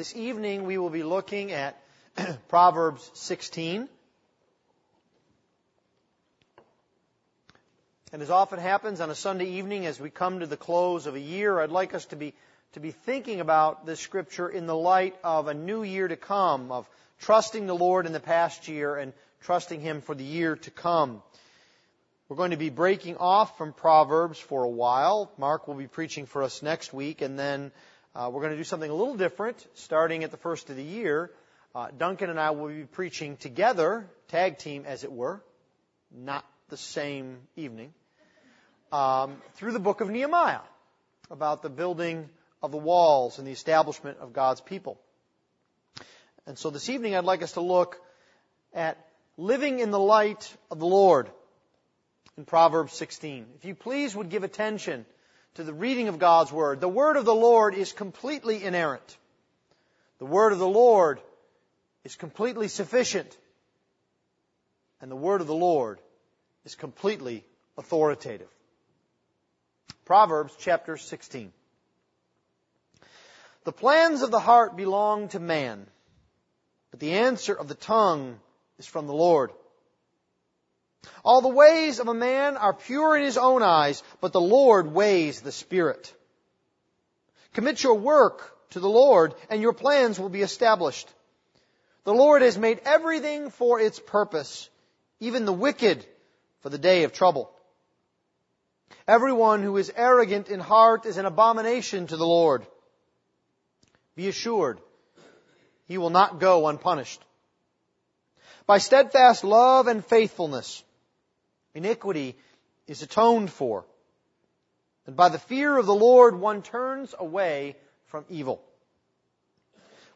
This evening we will be looking at Proverbs 16. And as often happens on a Sunday evening as we come to the close of a year, I'd like us to be, to be thinking about this scripture in the light of a new year to come, of trusting the Lord in the past year and trusting Him for the year to come. We're going to be breaking off from Proverbs for a while. Mark will be preaching for us next week, and then uh, we're going to do something a little different starting at the first of the year. Uh, Duncan and I will be preaching together, tag team as it were, not the same evening, um, through the book of Nehemiah about the building of the walls and the establishment of God's people. And so this evening I'd like us to look at living in the light of the Lord in Proverbs 16. If you please would give attention to the reading of God's Word. The Word of the Lord is completely inerrant. The Word of the Lord is completely sufficient. And the Word of the Lord is completely authoritative. Proverbs chapter 16. The plans of the heart belong to man, but the answer of the tongue is from the Lord. All the ways of a man are pure in his own eyes, but the Lord weighs the Spirit. Commit your work to the Lord, and your plans will be established. The Lord has made everything for its purpose, even the wicked for the day of trouble. Everyone who is arrogant in heart is an abomination to the Lord. Be assured, he will not go unpunished. By steadfast love and faithfulness, iniquity is atoned for. And by the fear of the Lord, one turns away from evil.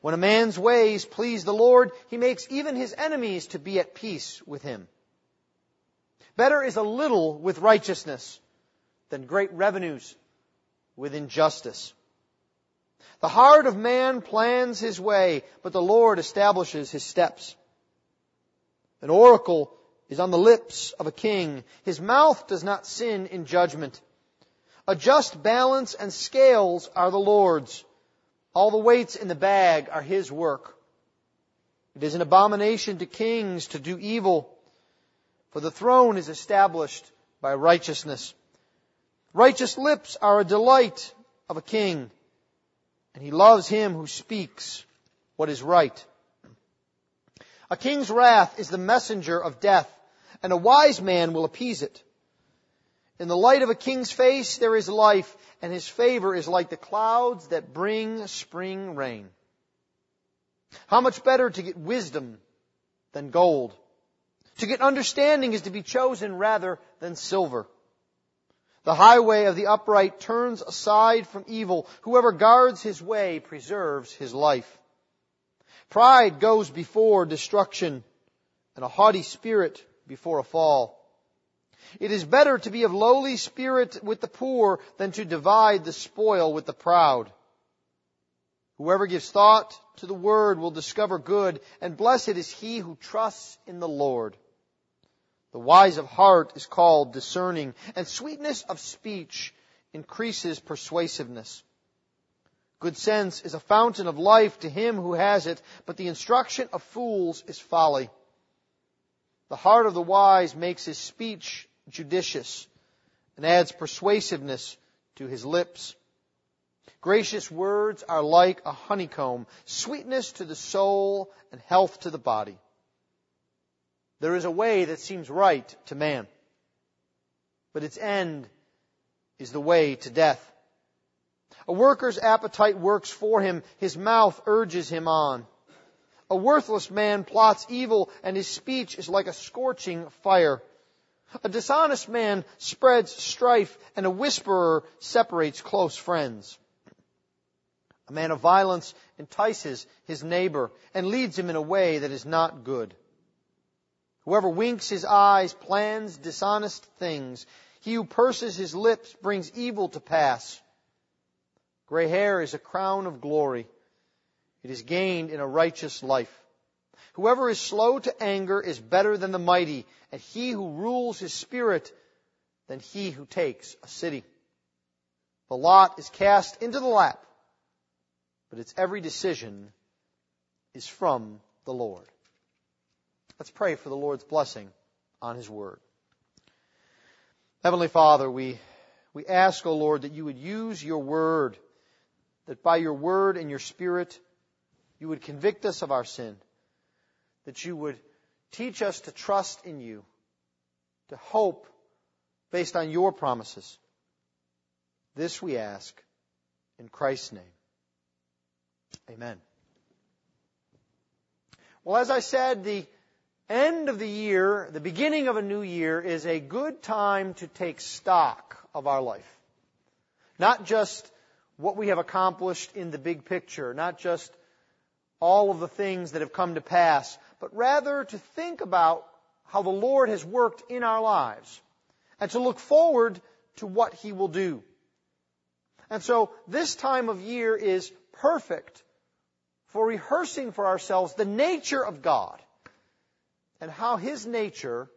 When a man's ways please the Lord, he makes even his enemies to be at peace with him. Better is a little with righteousness than great revenues with injustice. The heart of man plans his way, but the Lord establishes his steps. An oracle is on the lips of a king. His mouth does not sin in judgment. A just balance and scales are the Lord's. All the weights in the bag are his work. It is an abomination to kings to do evil, for the throne is established by righteousness. Righteous lips are a delight of a king, and he loves him who speaks what is right. A king's wrath is the messenger of death, and a wise man will appease it. In the light of a king's face there is life, and his favor is like the clouds that bring spring rain. How much better to get wisdom than gold? To get understanding is to be chosen rather than silver. The highway of the upright turns aside from evil. Whoever guards his way preserves his life. Pride goes before destruction, and a haughty spirit before a fall. It is better to be of lowly spirit with the poor than to divide the spoil with the proud. Whoever gives thought to the word will discover good, and blessed is he who trusts in the Lord. The wise of heart is called discerning, and sweetness of speech increases persuasiveness. Good sense is a fountain of life to him who has it, but the instruction of fools is folly. The heart of the wise makes his speech judicious and adds persuasiveness to his lips. Gracious words are like a honeycomb, sweetness to the soul and health to the body. There is a way that seems right to man, but its end is the way to death. A worker's appetite works for him, his mouth urges him on. A worthless man plots evil, and his speech is like a scorching fire. A dishonest man spreads strife, and a whisperer separates close friends. A man of violence entices his neighbor and leads him in a way that is not good. Whoever winks his eyes plans dishonest things. He who purses his lips brings evil to pass. Gray hair is a crown of glory. It is gained in a righteous life. Whoever is slow to anger is better than the mighty, and he who rules his spirit than he who takes a city. The lot is cast into the lap, but its every decision is from the Lord. Let's pray for the Lord's blessing on His Word. Heavenly Father, we, we ask, O oh Lord, that you would use your Word, that by your Word and your Spirit, you would convict us of our sin, that you would teach us to trust in you, to hope based on your promises. This we ask in Christ's name. Amen. Well, as I said, the end of the year, the beginning of a new year, is a good time to take stock of our life. Not just what we have accomplished in the big picture, not just all of the things that have come to pass, but rather to think about how the Lord has worked in our lives and to look forward to what He will do. And so this time of year is perfect for rehearsing for ourselves the nature of God and how His nature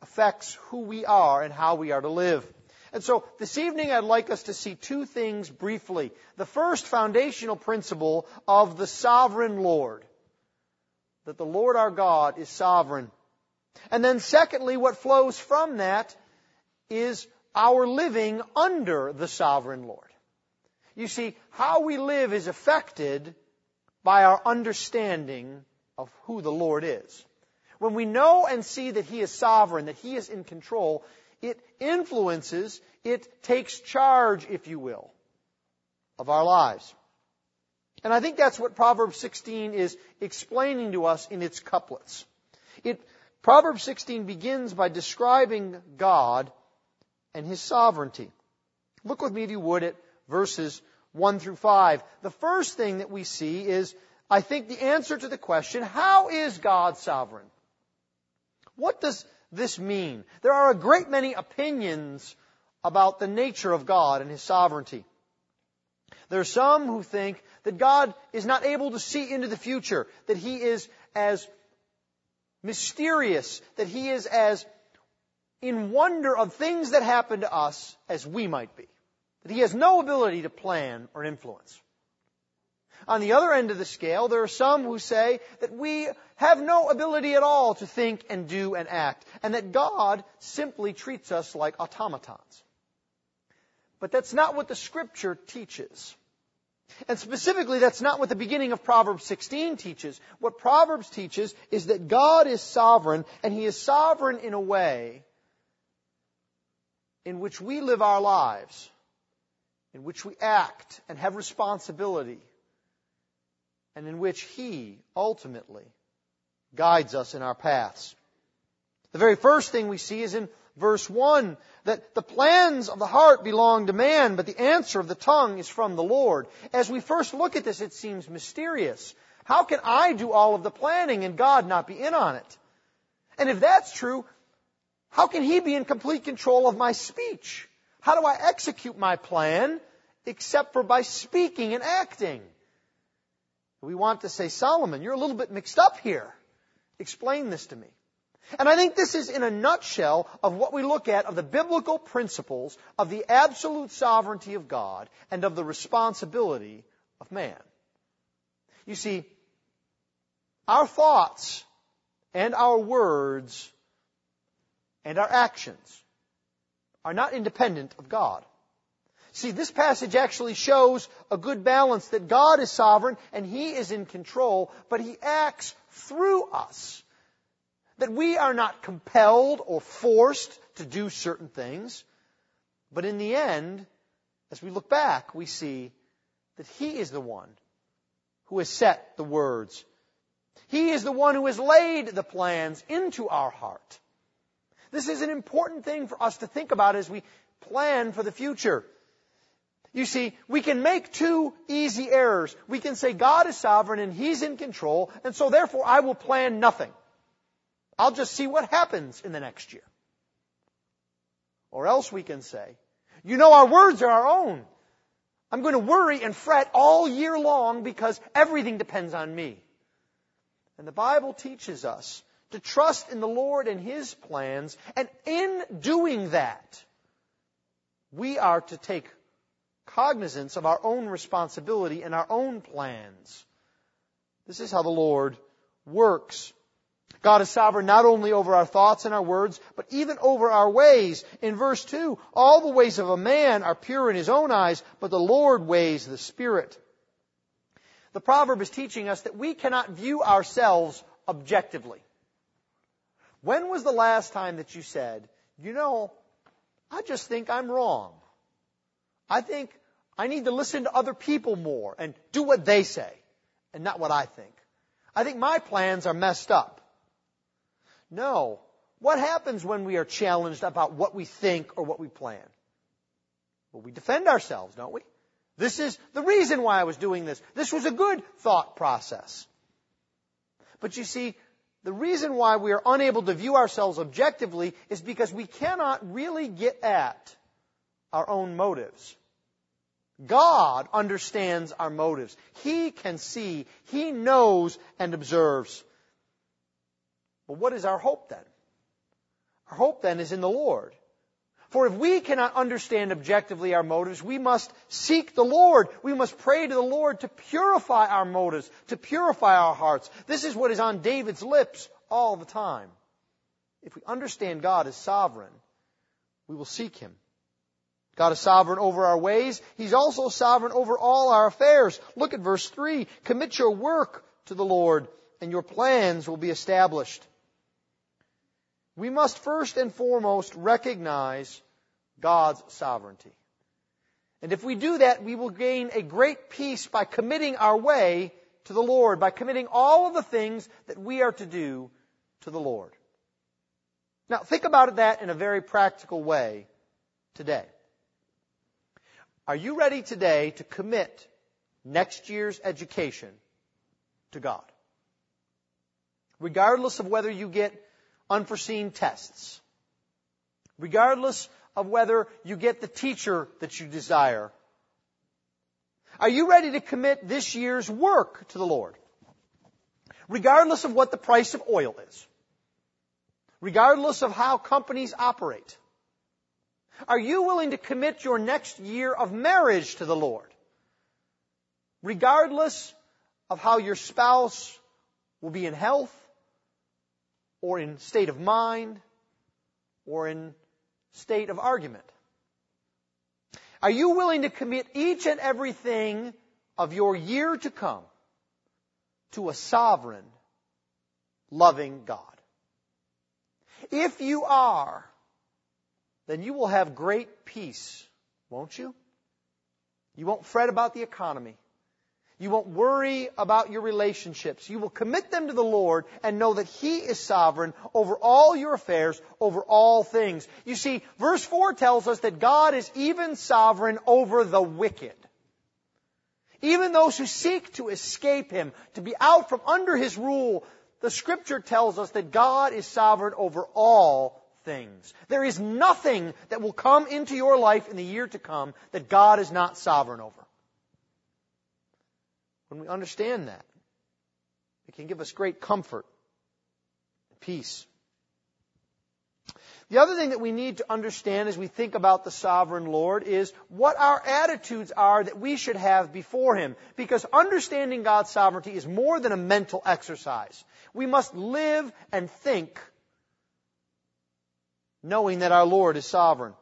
affects who we are and how we are to live. And so this evening I'd like us to see two things briefly. The first foundational principle of the sovereign Lord. That the Lord our God is sovereign. And then secondly, what flows from that is our living under the sovereign Lord. You see, how we live is affected by our understanding of who the Lord is. When we know and see that He is sovereign, that He is in control, it influences, it takes charge, if you will, of our lives. And I think that's what Proverbs 16 is explaining to us in its couplets. It, Proverbs 16 begins by describing God and His sovereignty. Look with me, if you would, at verses 1 through 5. The first thing that we see is, I think, the answer to the question, how is God sovereign? What does this mean? There are a great many opinions about the nature of God and His sovereignty. There are some who think that God is not able to see into the future, that He is as mysterious, that He is as in wonder of things that happen to us as we might be that he has no ability to plan or influence. On the other end of the scale, there are some who say that we have no ability at all to think and do and act, and that God simply treats us like automatons. But that's not what the scripture teaches. And specifically, that's not what the beginning of Proverbs 16 teaches. What Proverbs teaches is that God is sovereign, and He is sovereign in a way in which we live our lives in which we act and have responsibility, and in which He ultimately guides us in our paths. The very first thing we see is in verse 1 that the plans of the heart belong to man, but the answer of the tongue is from the Lord. As we first look at this, it seems mysterious. How can I do all of the planning and God not be in on it? And if that's true, how can He be in complete control of my speech? How do I execute my plan except for by speaking and acting? We want to say, Solomon, you're a little bit mixed up here. Explain this to me. And I think this is in a nutshell of what we look at of the biblical principles of the absolute sovereignty of God and of the responsibility of man. You see, our thoughts and our words and our actions are not independent of God. See, this passage actually shows a good balance that God is sovereign and He is in control, but He acts through us. That we are not compelled or forced to do certain things, but in the end, as we look back, we see that He is the one who has set the words. He is the one who has laid the plans into our heart. This is an important thing for us to think about as we plan for the future. You see, we can make two easy errors. We can say God is sovereign and He's in control, and so therefore I will plan nothing. I'll just see what happens in the next year. Or else we can say, you know, our words are our own. I'm going to worry and fret all year long because everything depends on me. And the Bible teaches us to trust in the Lord and His plans, and in doing that, we are to take cognizance of our own responsibility and our own plans. This is how the Lord works. God is sovereign not only over our thoughts and our words, but even over our ways. In verse 2, all the ways of a man are pure in his own eyes, but the Lord weighs the Spirit. The proverb is teaching us that we cannot view ourselves objectively. When was the last time that you said, you know, I just think I'm wrong. I think I need to listen to other people more and do what they say and not what I think. I think my plans are messed up. No. What happens when we are challenged about what we think or what we plan? Well, we defend ourselves, don't we? This is the reason why I was doing this. This was a good thought process. But you see, the reason why we are unable to view ourselves objectively is because we cannot really get at our own motives. God understands our motives. He can see, He knows and observes. But what is our hope then? Our hope then is in the Lord. For if we cannot understand objectively our motives, we must seek the Lord. We must pray to the Lord to purify our motives, to purify our hearts. This is what is on David's lips all the time. If we understand God as sovereign, we will seek Him. God is sovereign over our ways. He's also sovereign over all our affairs. Look at verse 3. Commit your work to the Lord and your plans will be established. We must first and foremost recognize God's sovereignty. And if we do that, we will gain a great peace by committing our way to the Lord, by committing all of the things that we are to do to the Lord. Now, think about that in a very practical way today. Are you ready today to commit next year's education to God? Regardless of whether you get unforeseen tests, regardless of whether you get the teacher that you desire, are you ready to commit this year's work to the Lord? Regardless of what the price of oil is, regardless of how companies operate, are you willing to commit your next year of marriage to the Lord? Regardless of how your spouse will be in health, or in state of mind, or in state of argument? Are you willing to commit each and everything of your year to come to a sovereign, loving God? If you are, then you will have great peace, won't you? You won't fret about the economy. You won't worry about your relationships. You will commit them to the Lord and know that He is sovereign over all your affairs, over all things. You see, verse 4 tells us that God is even sovereign over the wicked. Even those who seek to escape Him, to be out from under His rule, the scripture tells us that God is sovereign over all things. There is nothing that will come into your life in the year to come that God is not sovereign over. When we understand that, it can give us great comfort and peace. The other thing that we need to understand as we think about the sovereign Lord is what our attitudes are that we should have before Him. Because understanding God's sovereignty is more than a mental exercise. We must live and think knowing that our Lord is sovereign.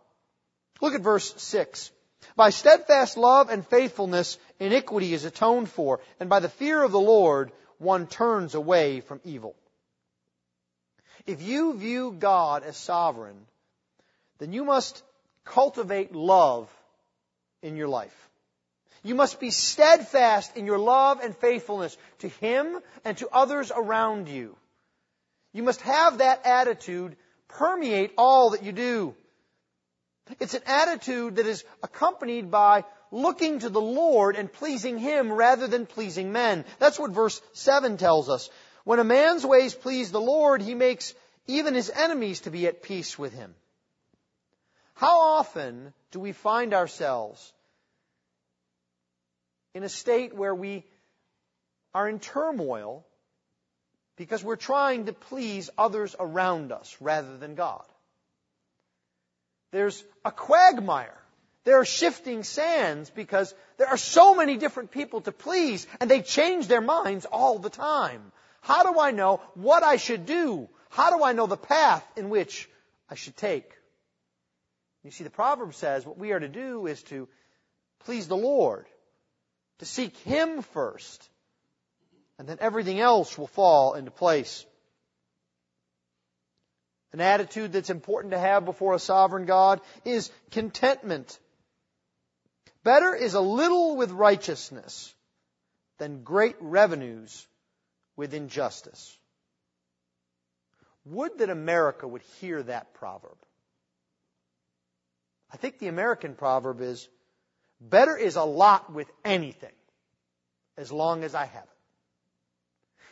Look at verse 6. By steadfast love and faithfulness, iniquity is atoned for, and by the fear of the Lord, one turns away from evil. If you view God as sovereign, then you must cultivate love in your life. You must be steadfast in your love and faithfulness to Him and to others around you. You must have that attitude permeate all that you do. It's an attitude that is accompanied by looking to the Lord and pleasing Him rather than pleasing men. That's what verse 7 tells us. When a man's ways please the Lord, he makes even his enemies to be at peace with him. How often do we find ourselves in a state where we are in turmoil because we're trying to please others around us rather than God. There's a quagmire There are shifting sands because there are so many different people to please and they change their minds all the time. How do I know what I should do? How do I know the path in which I should take? You see, the proverb says what we are to do is to please the Lord, to seek Him first, and then everything else will fall into place. An attitude that's important to have before a sovereign God is contentment. Better is a little with righteousness than great revenues with injustice. Would that America would hear that proverb. I think the American proverb is better is a lot with anything as long as I have it.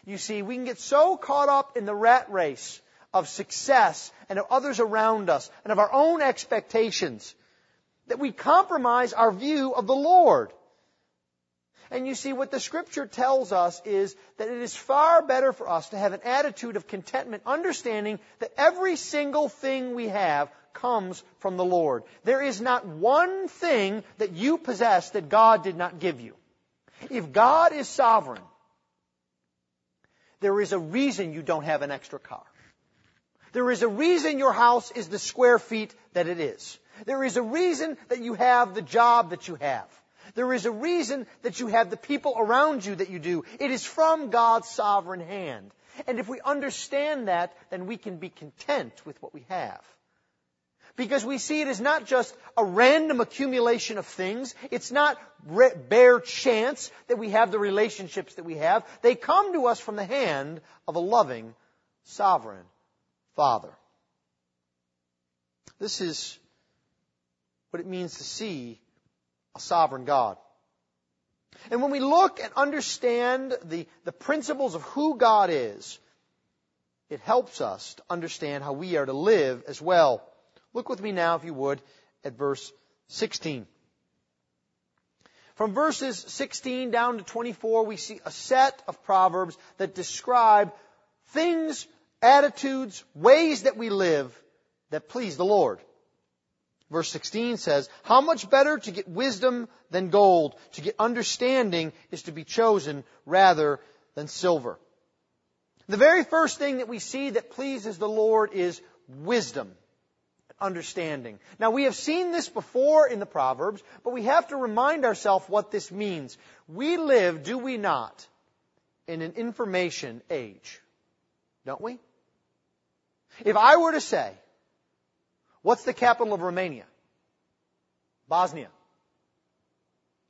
You see, we can get so caught up in the rat race of success and of others around us and of our own expectations that we compromise our view of the Lord. And you see, what the scripture tells us is that it is far better for us to have an attitude of contentment, understanding that every single thing we have comes from the Lord. There is not one thing that you possess that God did not give you. If God is sovereign, there is a reason you don't have an extra car. There is a reason your house is the square feet that it is. There is a reason that you have the job that you have. There is a reason that you have the people around you that you do. It is from God's sovereign hand. And if we understand that, then we can be content with what we have. Because we see it as not just a random accumulation of things. It's not bare chance that we have the relationships that we have. They come to us from the hand of a loving, sovereign Father. This is what it means to see a sovereign God. And when we look and understand the, the principles of who God is, it helps us to understand how we are to live as well. Look with me now, if you would, at verse 16. From verses 16 down to 24, we see a set of proverbs that describe things, attitudes, ways that we live that please the Lord. Verse 16 says, How much better to get wisdom than gold, to get understanding is to be chosen rather than silver. The very first thing that we see that pleases the Lord is wisdom, understanding. Now we have seen this before in the Proverbs, but we have to remind ourselves what this means. We live, do we not, in an information age, don't we? If I were to say, What's the capital of Romania? Bosnia.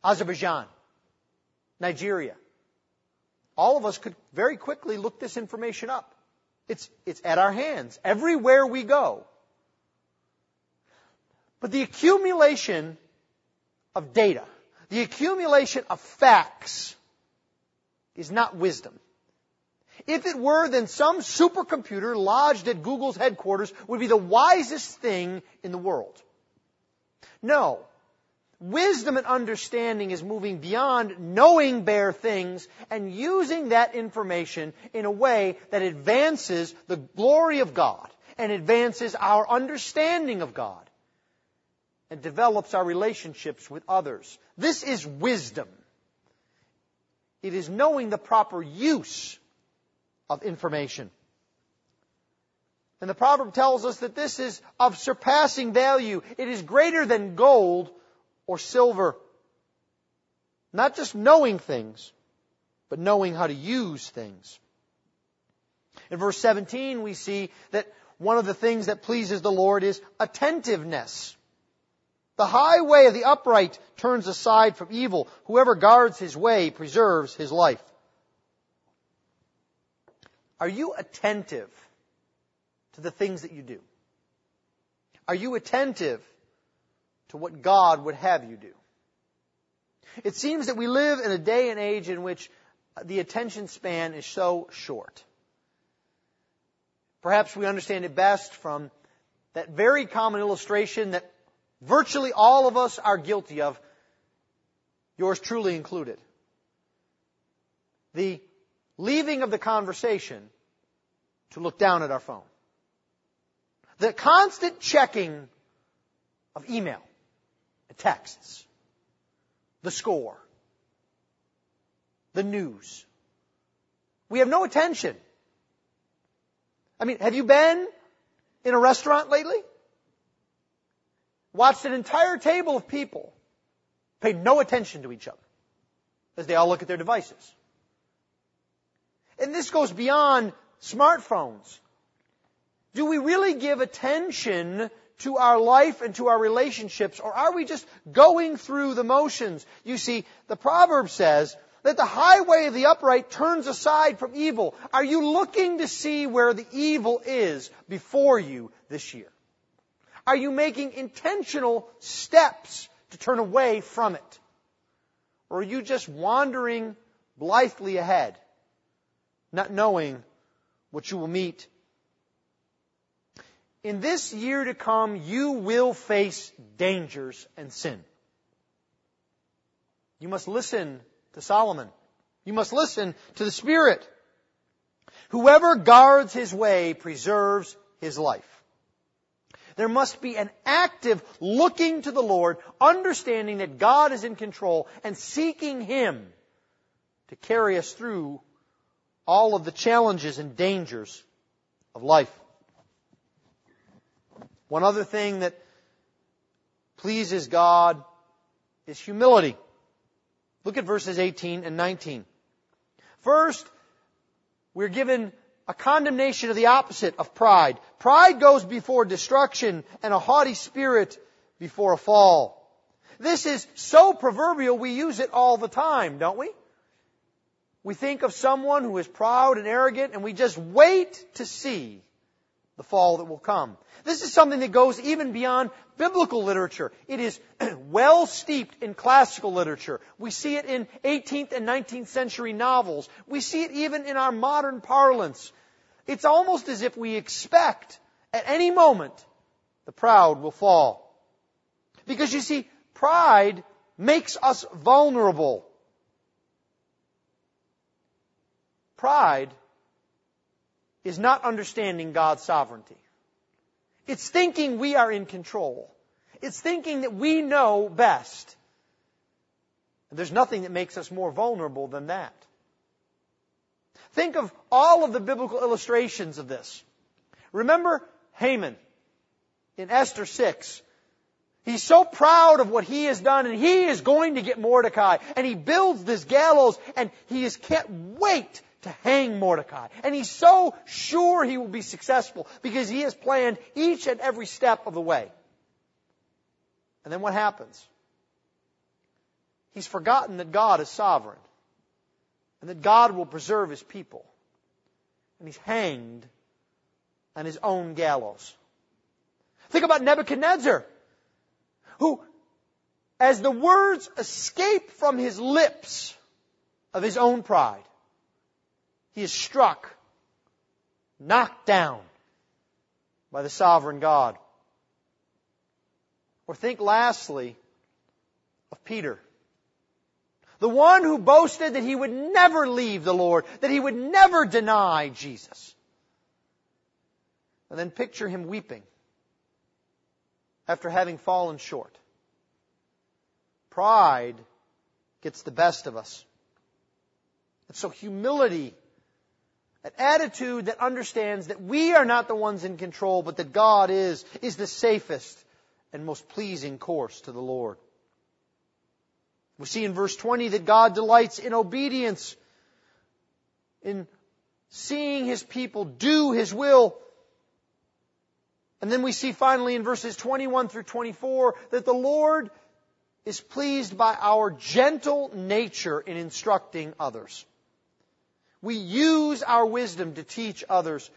Azerbaijan. Nigeria. All of us could very quickly look this information up. It's, it's at our hands everywhere we go. But the accumulation of data, the accumulation of facts is not wisdom. If it were, then some supercomputer lodged at Google's headquarters would be the wisest thing in the world. No. Wisdom and understanding is moving beyond knowing bare things and using that information in a way that advances the glory of God and advances our understanding of God and develops our relationships with others. This is wisdom. It is knowing the proper use of information. And the proverb tells us that this is of surpassing value. It is greater than gold or silver. Not just knowing things, but knowing how to use things. In verse 17, we see that one of the things that pleases the Lord is attentiveness. The highway of the upright turns aside from evil. Whoever guards his way preserves his life. Are you attentive to the things that you do? Are you attentive to what God would have you do? It seems that we live in a day and age in which the attention span is so short. Perhaps we understand it best from that very common illustration that virtually all of us are guilty of, yours truly included. The leaving of the conversation to look down at our phone. The constant checking of email at texts, the score, the news. We have no attention. I mean, have you been in a restaurant lately? Watched an entire table of people pay no attention to each other as they all look at their devices. And this goes beyond smartphones. Do we really give attention to our life and to our relationships, or are we just going through the motions? You see, the proverb says that the highway of the upright turns aside from evil. Are you looking to see where the evil is before you this year? Are you making intentional steps to turn away from it? Or are you just wandering blithely ahead, not knowing what you will meet in this year to come, you will face dangers and sin. You must listen to Solomon. You must listen to the Spirit. Whoever guards his way preserves his life. There must be an active looking to the Lord, understanding that God is in control and seeking Him to carry us through all of the challenges and dangers of life. One other thing that pleases God is humility. Look at verses 18 and 19. First, we're given a condemnation of the opposite of pride. Pride goes before destruction and a haughty spirit before a fall. This is so proverbial we use it all the time, don't we? We think of someone who is proud and arrogant and we just wait to see the fall that will come. This is something that goes even beyond biblical literature. It is well steeped in classical literature. We see it in 18th and 19th century novels. We see it even in our modern parlance. It's almost as if we expect at any moment the proud will fall. Because you see, pride makes us vulnerable. Pride is not understanding God's sovereignty. It's thinking we are in control. It's thinking that we know best. And there's nothing that makes us more vulnerable than that. Think of all of the biblical illustrations of this. Remember Haman in Esther 6. He's so proud of what he has done and he is going to get Mordecai and he builds this gallows and he is can't wait to hang Mordecai. And he's so sure he will be successful because he has planned each and every step of the way. And then what happens? He's forgotten that God is sovereign and that God will preserve his people. And he's hanged on his own gallows. Think about Nebuchadnezzar, who, as the words escape from his lips of his own pride, he is struck, knocked down by the sovereign God. Or think lastly of Peter. The one who boasted that he would never leave the Lord, that he would never deny Jesus. And then picture him weeping after having fallen short. Pride gets the best of us. And so humility an attitude that understands that we are not the ones in control, but that God is, is the safest and most pleasing course to the Lord. We see in verse 20 that God delights in obedience, in seeing His people do His will. And then we see finally in verses 21 through 24 that the Lord is pleased by our gentle nature in instructing others. We use our wisdom to teach others.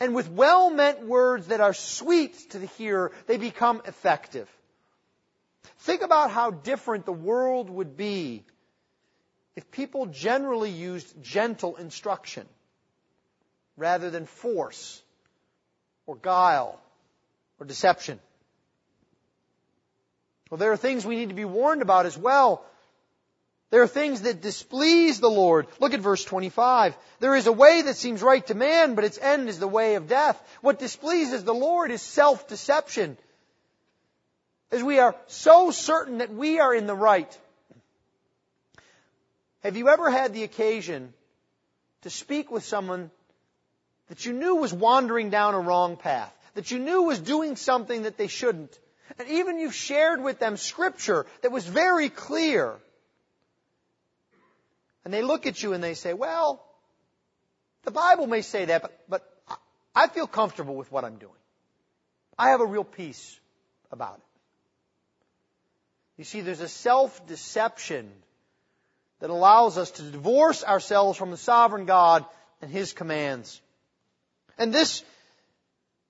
And with well meant words that are sweet to the hearer, they become effective. Think about how different the world would be if people generally used gentle instruction rather than force or guile or deception. Well, there are things we need to be warned about as well there are things that displease the Lord. Look at verse 25. There is a way that seems right to man, but its end is the way of death. What displeases the Lord is self-deception. as we are so certain that we are in the right. Have you ever had the occasion to speak with someone that you knew was wandering down a wrong path, that you knew was doing something that they shouldn't, and even you've shared with them scripture that was very clear, and they look at you and they say, well, the Bible may say that, but, but I feel comfortable with what I'm doing. I have a real peace about it. You see, there's a self-deception that allows us to divorce ourselves from the sovereign God and His commands. And this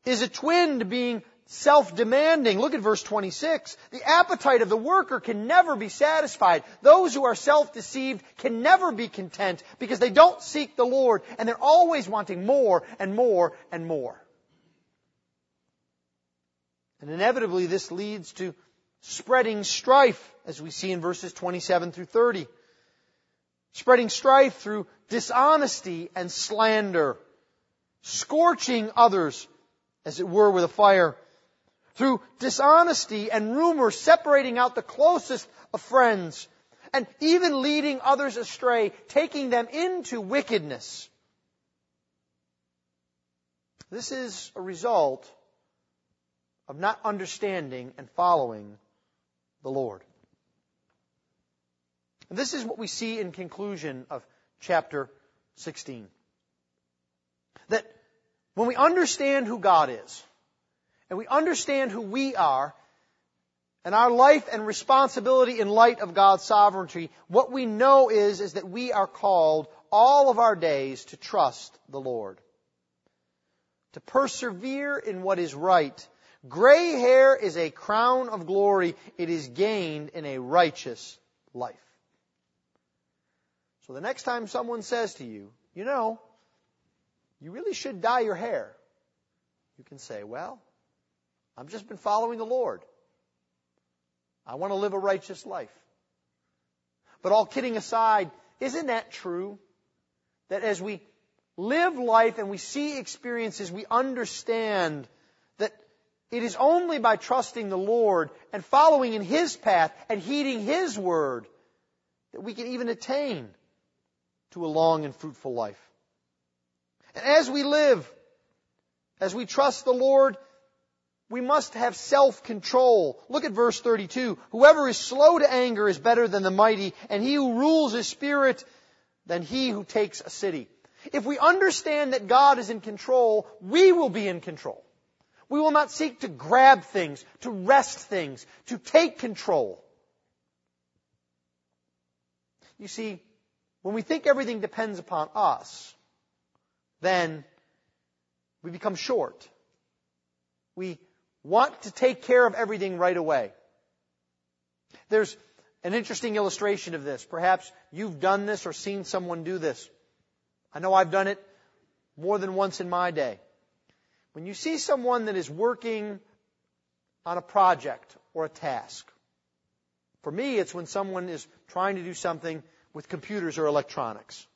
is a twin to being self-demanding. Look at verse 26. The appetite of the worker can never be satisfied. Those who are self-deceived can never be content because they don't seek the Lord and they're always wanting more and more and more. And inevitably this leads to spreading strife, as we see in verses 27 through 30. Spreading strife through dishonesty and slander. Scorching others, as it were, with a fire. Through dishonesty and rumor separating out the closest of friends. And even leading others astray, taking them into wickedness. This is a result of not understanding and following the Lord. And this is what we see in conclusion of chapter 16. That when we understand who God is, and we understand who we are, and our life and responsibility in light of God's sovereignty, what we know is, is that we are called all of our days to trust the Lord. To persevere in what is right Gray hair is a crown of glory. It is gained in a righteous life. So the next time someone says to you, you know, you really should dye your hair, you can say, well, I've just been following the Lord. I want to live a righteous life. But all kidding aside, isn't that true? That as we live life and we see experiences, we understand that it is only by trusting the Lord and following in His path and heeding His word that we can even attain to a long and fruitful life. And as we live, as we trust the Lord, we must have self-control. Look at verse 32. Whoever is slow to anger is better than the mighty, and he who rules his spirit than he who takes a city. If we understand that God is in control, we will be in control. We will not seek to grab things, to wrest things, to take control. You see, when we think everything depends upon us, then we become short. We want to take care of everything right away. There's an interesting illustration of this. Perhaps you've done this or seen someone do this. I know I've done it more than once in my day. When you see someone that is working on a project or a task, for me, it's when someone is trying to do something with computers or electronics.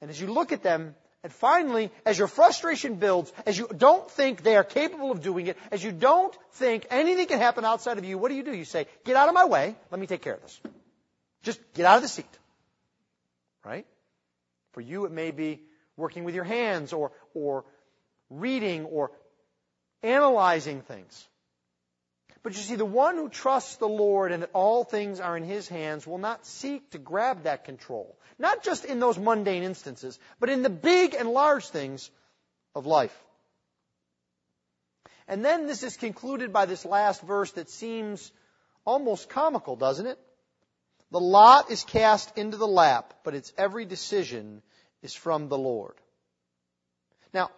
And as you look at them, and finally, as your frustration builds, as you don't think they are capable of doing it, as you don't think anything can happen outside of you, what do you do? You say, get out of my way, let me take care of this. Just get out of the seat. Right? For you, it may be working with your hands or, or reading or analyzing things. But you see, the one who trusts the Lord and that all things are in His hands will not seek to grab that control. Not just in those mundane instances, but in the big and large things of life. And then this is concluded by this last verse that seems almost comical, doesn't it? The lot is cast into the lap, but its every decision is from the Lord. Now,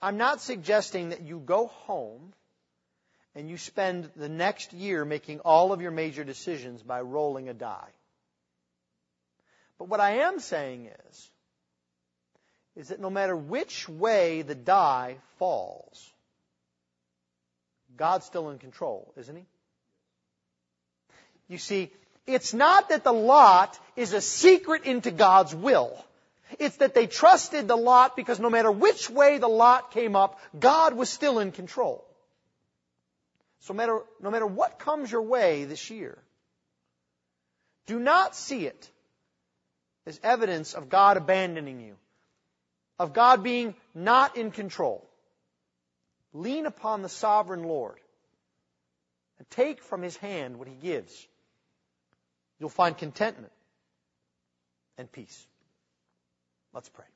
I'm not suggesting that you go home and you spend the next year making all of your major decisions by rolling a die. But what I am saying is, is that no matter which way the die falls, God's still in control, isn't He? You see, it's not that the lot is a secret into God's will. It's that they trusted the lot because no matter which way the lot came up, God was still in control. So no matter, no matter what comes your way this year, do not see it as evidence of God abandoning you, of God being not in control. Lean upon the sovereign Lord and take from his hand what he gives. You'll find contentment and peace. Let's pray.